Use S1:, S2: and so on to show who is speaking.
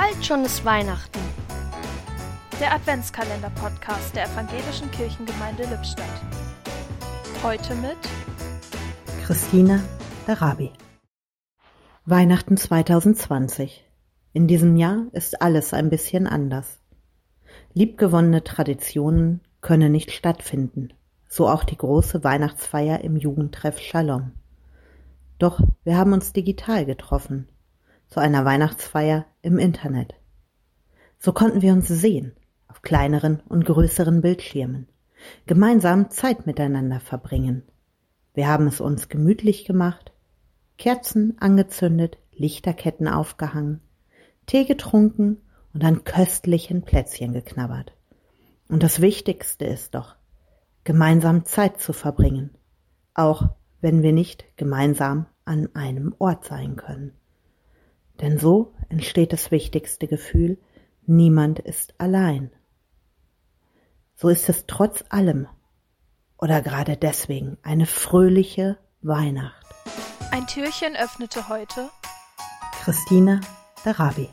S1: Bald schon ist Weihnachten.
S2: Der Adventskalender-Podcast der Evangelischen Kirchengemeinde Lippstadt. Heute mit
S3: Christina Darabi. Weihnachten 2020. In diesem Jahr ist alles ein bisschen anders. Liebgewonnene Traditionen können nicht stattfinden, so auch die große Weihnachtsfeier im Jugendtreff Shalom. Doch wir haben uns digital getroffen, zu einer Weihnachtsfeier im Internet. So konnten wir uns sehen, auf kleineren und größeren Bildschirmen, gemeinsam Zeit miteinander verbringen. Wir haben es uns gemütlich gemacht, Kerzen angezündet, Lichterketten aufgehangen, Tee getrunken und an köstlichen Plätzchen geknabbert. Und das Wichtigste ist doch, gemeinsam Zeit zu verbringen, auch wenn wir nicht gemeinsam an einem Ort sein können. Denn so entsteht das wichtigste Gefühl, niemand ist allein. So ist es trotz allem oder gerade deswegen eine fröhliche Weihnacht.
S2: Ein Türchen öffnete heute
S3: Christina Darabi